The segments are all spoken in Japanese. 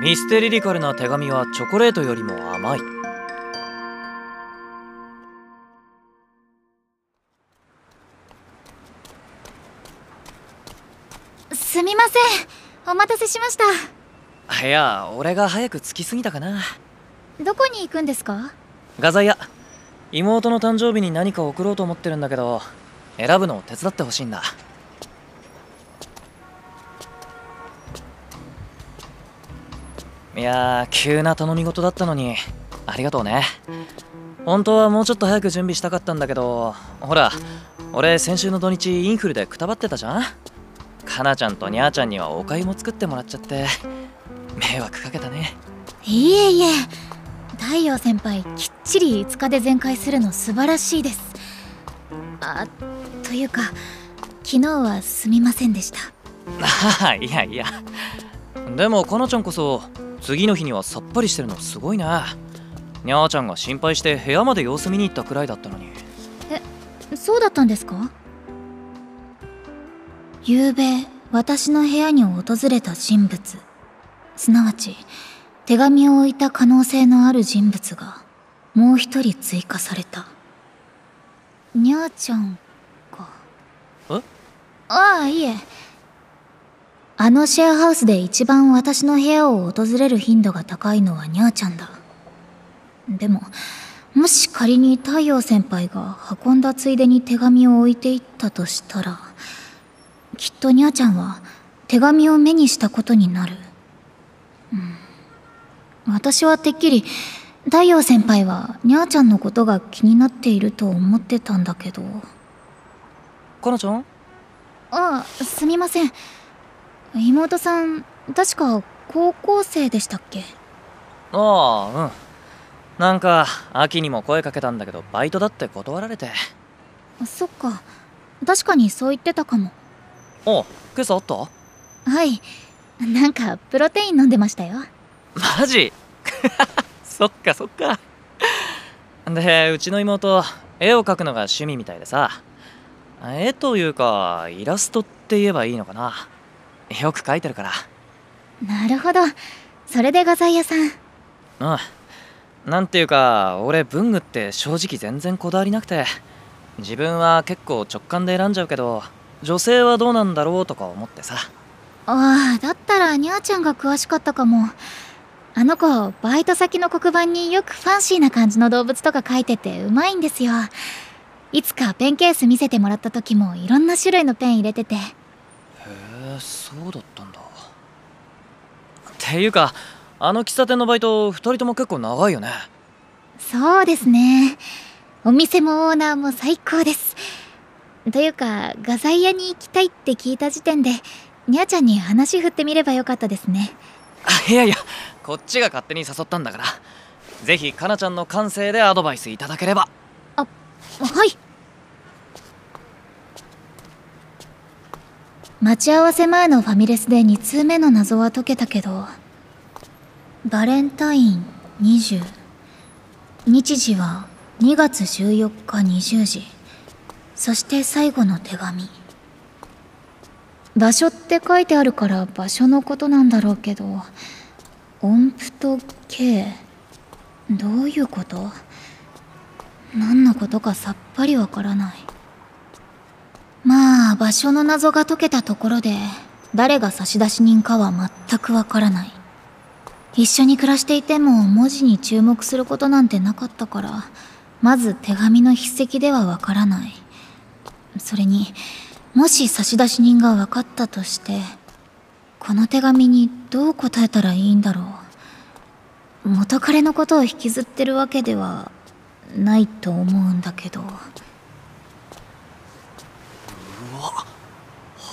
ミステリリカルな手紙はチョコレートよりも甘い。すみません。お待たせしました。いや俺が早く着きすぎたかな。どこに行くんですか？画材屋。妹の誕生日に何か送ろうと思ってるんだけど選ぶのを手伝ってほしいんだいやー急な頼み事だったのに。ありがとうね。本当はもうちょっと早く準備したかったんだけどほら俺先週の土日インフルでくたばってたじゃん？かなちゃんとにゃーちゃんにはお粥も作ってもらっちゃって迷惑かけたね。いえいえ。太陽先輩きっちり5日で全開するの素晴らしいです。あというか昨日はすみませんでした。ああいやいや。でもかなちゃんこそ次の日にはさっぱりしてるのすごいな。にゃーちゃんが心配して部屋まで様子見に行ったくらいだったのに。そうだったんですか？昨べ私の部屋に訪れた人物。すなわち手紙を置いた可能性のある人物がもう一人追加された。にゃーちゃんか。え？ああいえあのシェアハウスで一番私の部屋を訪れる頻度が高いのはにゃーちゃんだ。でももし仮に太陽先輩が運んだついでに手紙を置いていったとしたらきっとにゃーちゃんは手紙を目にしたことになる、うん、私はてっきり太陽先輩はにゃーちゃんのことが気になっていると思ってたんだけど。かなちゃんああすみません妹さん確か高校生でしたっけ？ああうん。なんか秋にも声かけたんだけどバイトだって断られて。そっか。確かにそう言ってたかも。お今朝あった？はい。なんかプロテイン飲んでましたよ。マジ？そっかそっか。でうちの妹絵を描くのが趣味みたいでさ。絵というかイラストって言えばいいのかなよく描いてるから。なるほど。それで画材屋さん。うんなんていうか俺文具って正直全然こだわりなくて。自分は結構直感で選んじゃうけど女性はどうなんだろうとか思ってさ。ああだったらにゃーちゃんが詳しかったかも。あの子バイト先の黒板によくファンシーな感じの動物とか描いててうまいんですよ。いつかペンケース見せてもらった時もいろんな種類のペン入れててへえそうだったんだ。っていうかあの喫茶店のバイト2人とも結構長いよね。そうですね。お店もオーナーも最高です。というか画材屋に行きたいって聞いた時点でにゃーちゃんに話振ってみればよかったですね。あいやいやこっちが勝手に誘ったんだから。ぜひかなちゃんの感性でアドバイスいただければ。はい待ち合わせ前のファミレスで2通目の謎は解けたけどバレンタイン20日時は2月14日20時。そして最後の手紙。場所って書いてあるから場所のことなんだろうけど音符と K どういうこと？何のことかさっぱりわからない。まあ場所の謎が解けたところで誰が差出人かは全くわからない。一緒に暮らしていても文字に注目することなんてなかったからまず手紙の筆跡ではわからない。それにもし差出人が分かったとしてこの手紙にどう答えたらいいんだろう。元彼のことを引きずってるわけではないと思うんだけど。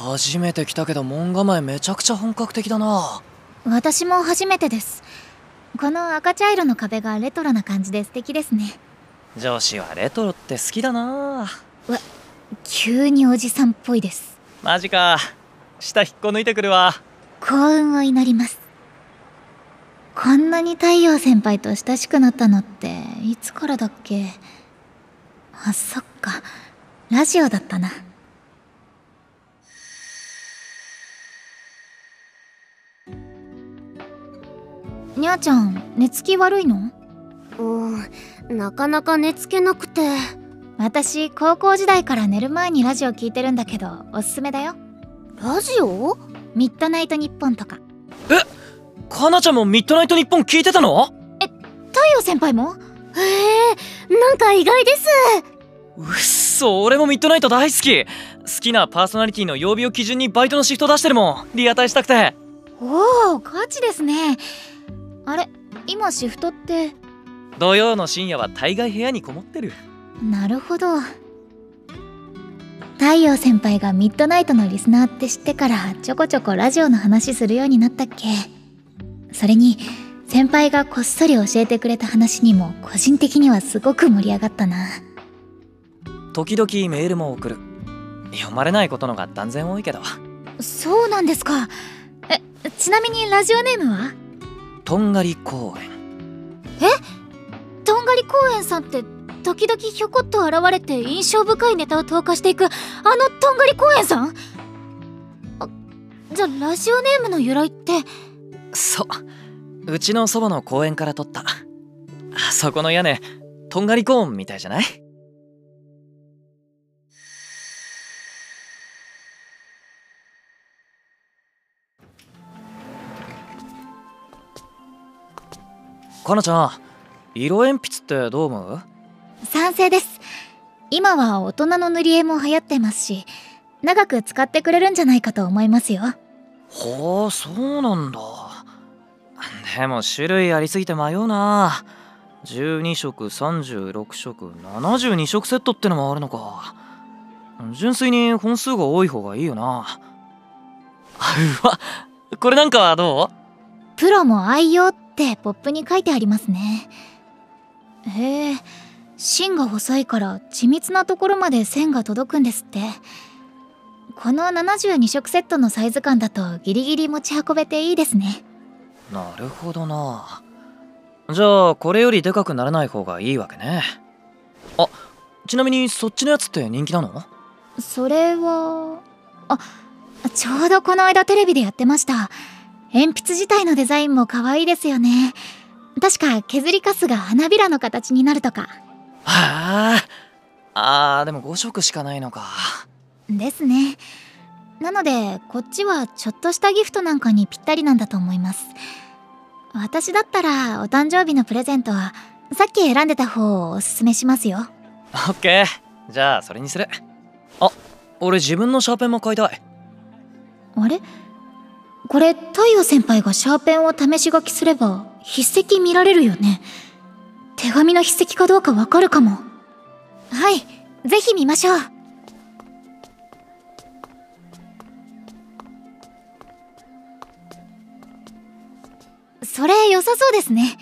初めて来たけど門構えめちゃくちゃ本格的だな。私も初めてです。この赤茶色の壁がレトロな感じで素敵ですね。女子はレトロって好きだな。急におじさんっぽいです。マジか。下引っこ抜いてくるわ。幸運を祈ります。こんなに太陽先輩と親しくなったのっていつからだっけ？あそっか。ラジオだったなにゃーちゃん寝つき悪いの？うんなかなか寝つけなくて。私高校時代から寝る前にラジオ聞いてるんだけどおすすめだよ。ラジオ？ミッドナイトニッポンとか。かなちゃんもミッドナイトニッポン聞いてたの？太陽先輩も？へえなんか意外です。うっそ俺もミッドナイト大好き。好きなパーソナリティの曜日を基準にバイトのシフト出してるもん。リアタイしたくて。おおガチですねあれ今シフトって。土曜の深夜は大概部屋にこもってる。なるほど。太陽先輩がミッドナイトのリスナーって知ってからちょこちょこラジオの話するようになったっけ。それに先輩がこっそり教えてくれた話にも個人的にはすごく盛り上がったな。時々メールも送る。読まれないことのが断然多いけど。そうなんですか。えちなみにラジオネームは？とんがり公園。とんがり公園さんって時々ひょこっと現れて印象深いネタを投下していくあのとんがり公園さん？あじゃあラジオネームの由来って？そう。うちのそばの公園から撮った。あそこの屋根とんがりコーンみたいじゃない？かなちゃん色鉛筆ってどう思う？賛成です。今は大人の塗り絵も流行ってますし長く使ってくれるんじゃないかと思いますよ。ほうそうなんだ。でも種類ありすぎて迷うな。12色36色72色セットってのもあるのか。純粋に本数が多い方がいいよな。あ うわこれなんかはどプロも愛用ってポップに書いてありますね。へえ芯が細いから緻密なところまで線が届くんですって。この72色セットのサイズ感だとギリギリ持ち運べていいですね。うなるほどな。じゃあこれよりでかくならない方がいいわけね。あちなみにそっちのやつって人気なの？それはあちょうどこの間テレビでやってました鉛筆自体のデザインも可愛いですよね。確か削りカスが花びらの形になるとか。はああーでも5色しかないのか。ですね。なのでこっちはちょっとしたギフトなんかにぴったりなんだと思います。私だったらお誕生日のプレゼントはさっき選んでた方をおすすめしますよ。オッケー。じゃあそれにする。あ俺自分のシャーペンも買いたい。あれ？これ太陽先輩がシャーペンを試し書きすれば筆跡見られるよね。手紙の筆跡かどうかわかるかも。はいぜひ見ましょう。それ良さそうですね。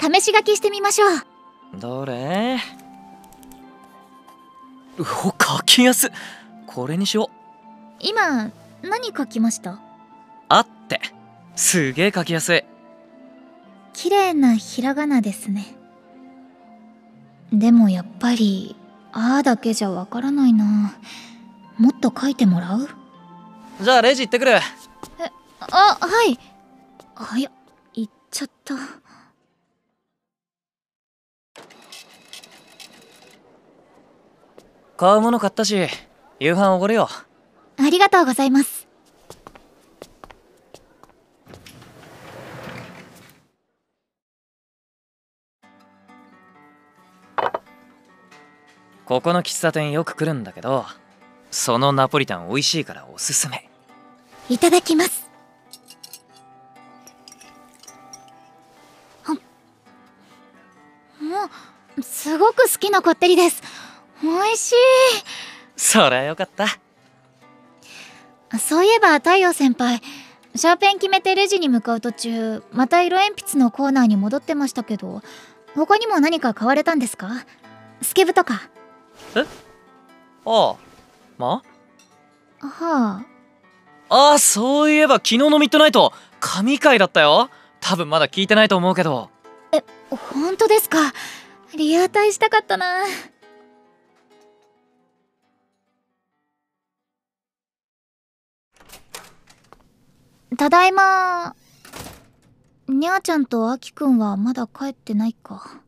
試し書きしてみましょう。どれ？うお書きやすこれにしよう。今何書きました？あってすげえ書きやすい。綺麗なひらがなですね。でもやっぱり「あ」だけじゃわからないな。もっと書いてもらう？じゃあレジ行ってくる。あはい。はや行っちゃった。買うもの買ったし夕飯おごるよ。ありがとうございますここの喫茶店よく来るんだけどそのナポリタン美味しいからおすすめ。いただきます。はもうすごく好きなこってりです。美味しい。そりゃよかった。そういえば太陽先輩シャーペン決めてレジに向かう途中また色鉛筆のコーナーに戻ってましたけど他にも何か買われたんですか？スケブとかああ。まはあ。あそういえば昨日のミッドナイト神回だったよ。多分まだ聞いてないと思うけど。あ本当ですか？リアタイしたかったな。ただいま。にゃーちゃんとあきくんはまだ帰ってないか。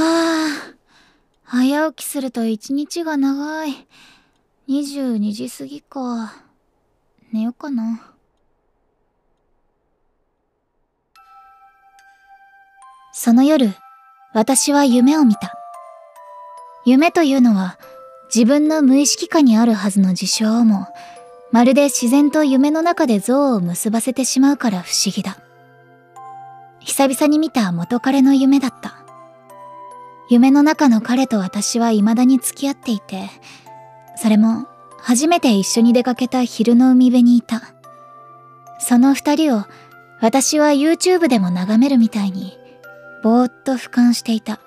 ああ、早起きすると一日が長い。22時過ぎか。寝ようかな。その夜、私は夢を見た。夢というのは、自分の無意識下にあるはずの事象をも、まるで自然と夢の中で像を結ばせてしまうから不思議だ。久々に見た元彼の夢だった。夢の中の彼と私は未だに付き合っていて、それも初めて一緒に出かけた昼の海辺にいた。その二人を私は YouTube でも眺めるみたいに、ぼーっと俯瞰していた。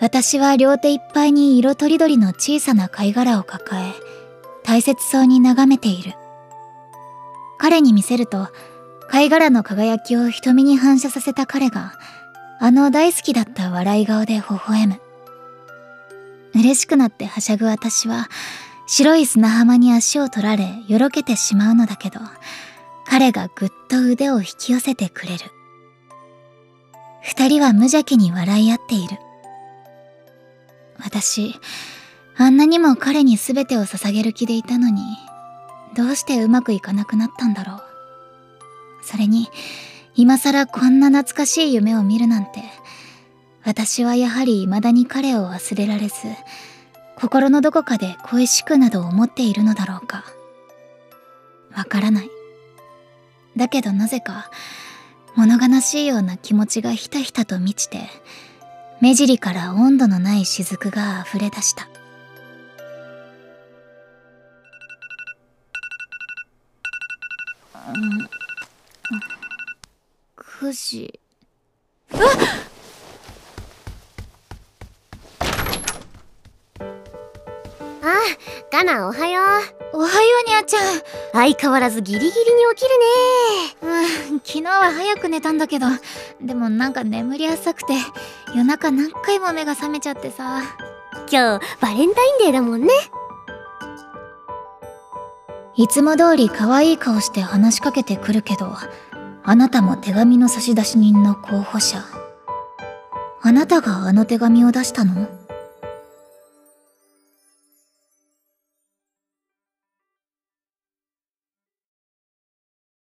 私は両手いっぱいに色とりどりの小さな貝殻を抱え、大切そうに眺めている。彼に見せると、貝殻の輝きを瞳に反射させた彼が、あの大好きだった笑い顔で微笑む。嬉しくなってはしゃぐ私は、白い砂浜に足を取られ、よろけてしまうのだけど、彼がぐっと腕を引き寄せてくれる。二人は無邪気に笑い合っている。私、あんなにも彼に全てを捧げる気でいたのに、どうしてうまくいかなくなったんだろう。それに、今更こんな懐かしい夢を見るなんて、私はやはり未だに彼を忘れられず、心のどこかで恋しくなど思っているのだろうか。わからない。だけどなぜか、物悲しいような気持ちがひたひたと満ちて、目尻から温度のない雫が溢れ出した。9時。ああ、かなおはよおはようにゃちゃん。相変わらずギリギリに起きるね。うん、昨日は早く寝たんだけど、でもなんか眠り浅くて、夜中何回も目が覚めちゃってさ。今日、バレンタインデーだもんね。いつも通り可愛い顔して話しかけてくるけど、あなたも手紙の差出人の候補者。あなたがあの手紙を出したの？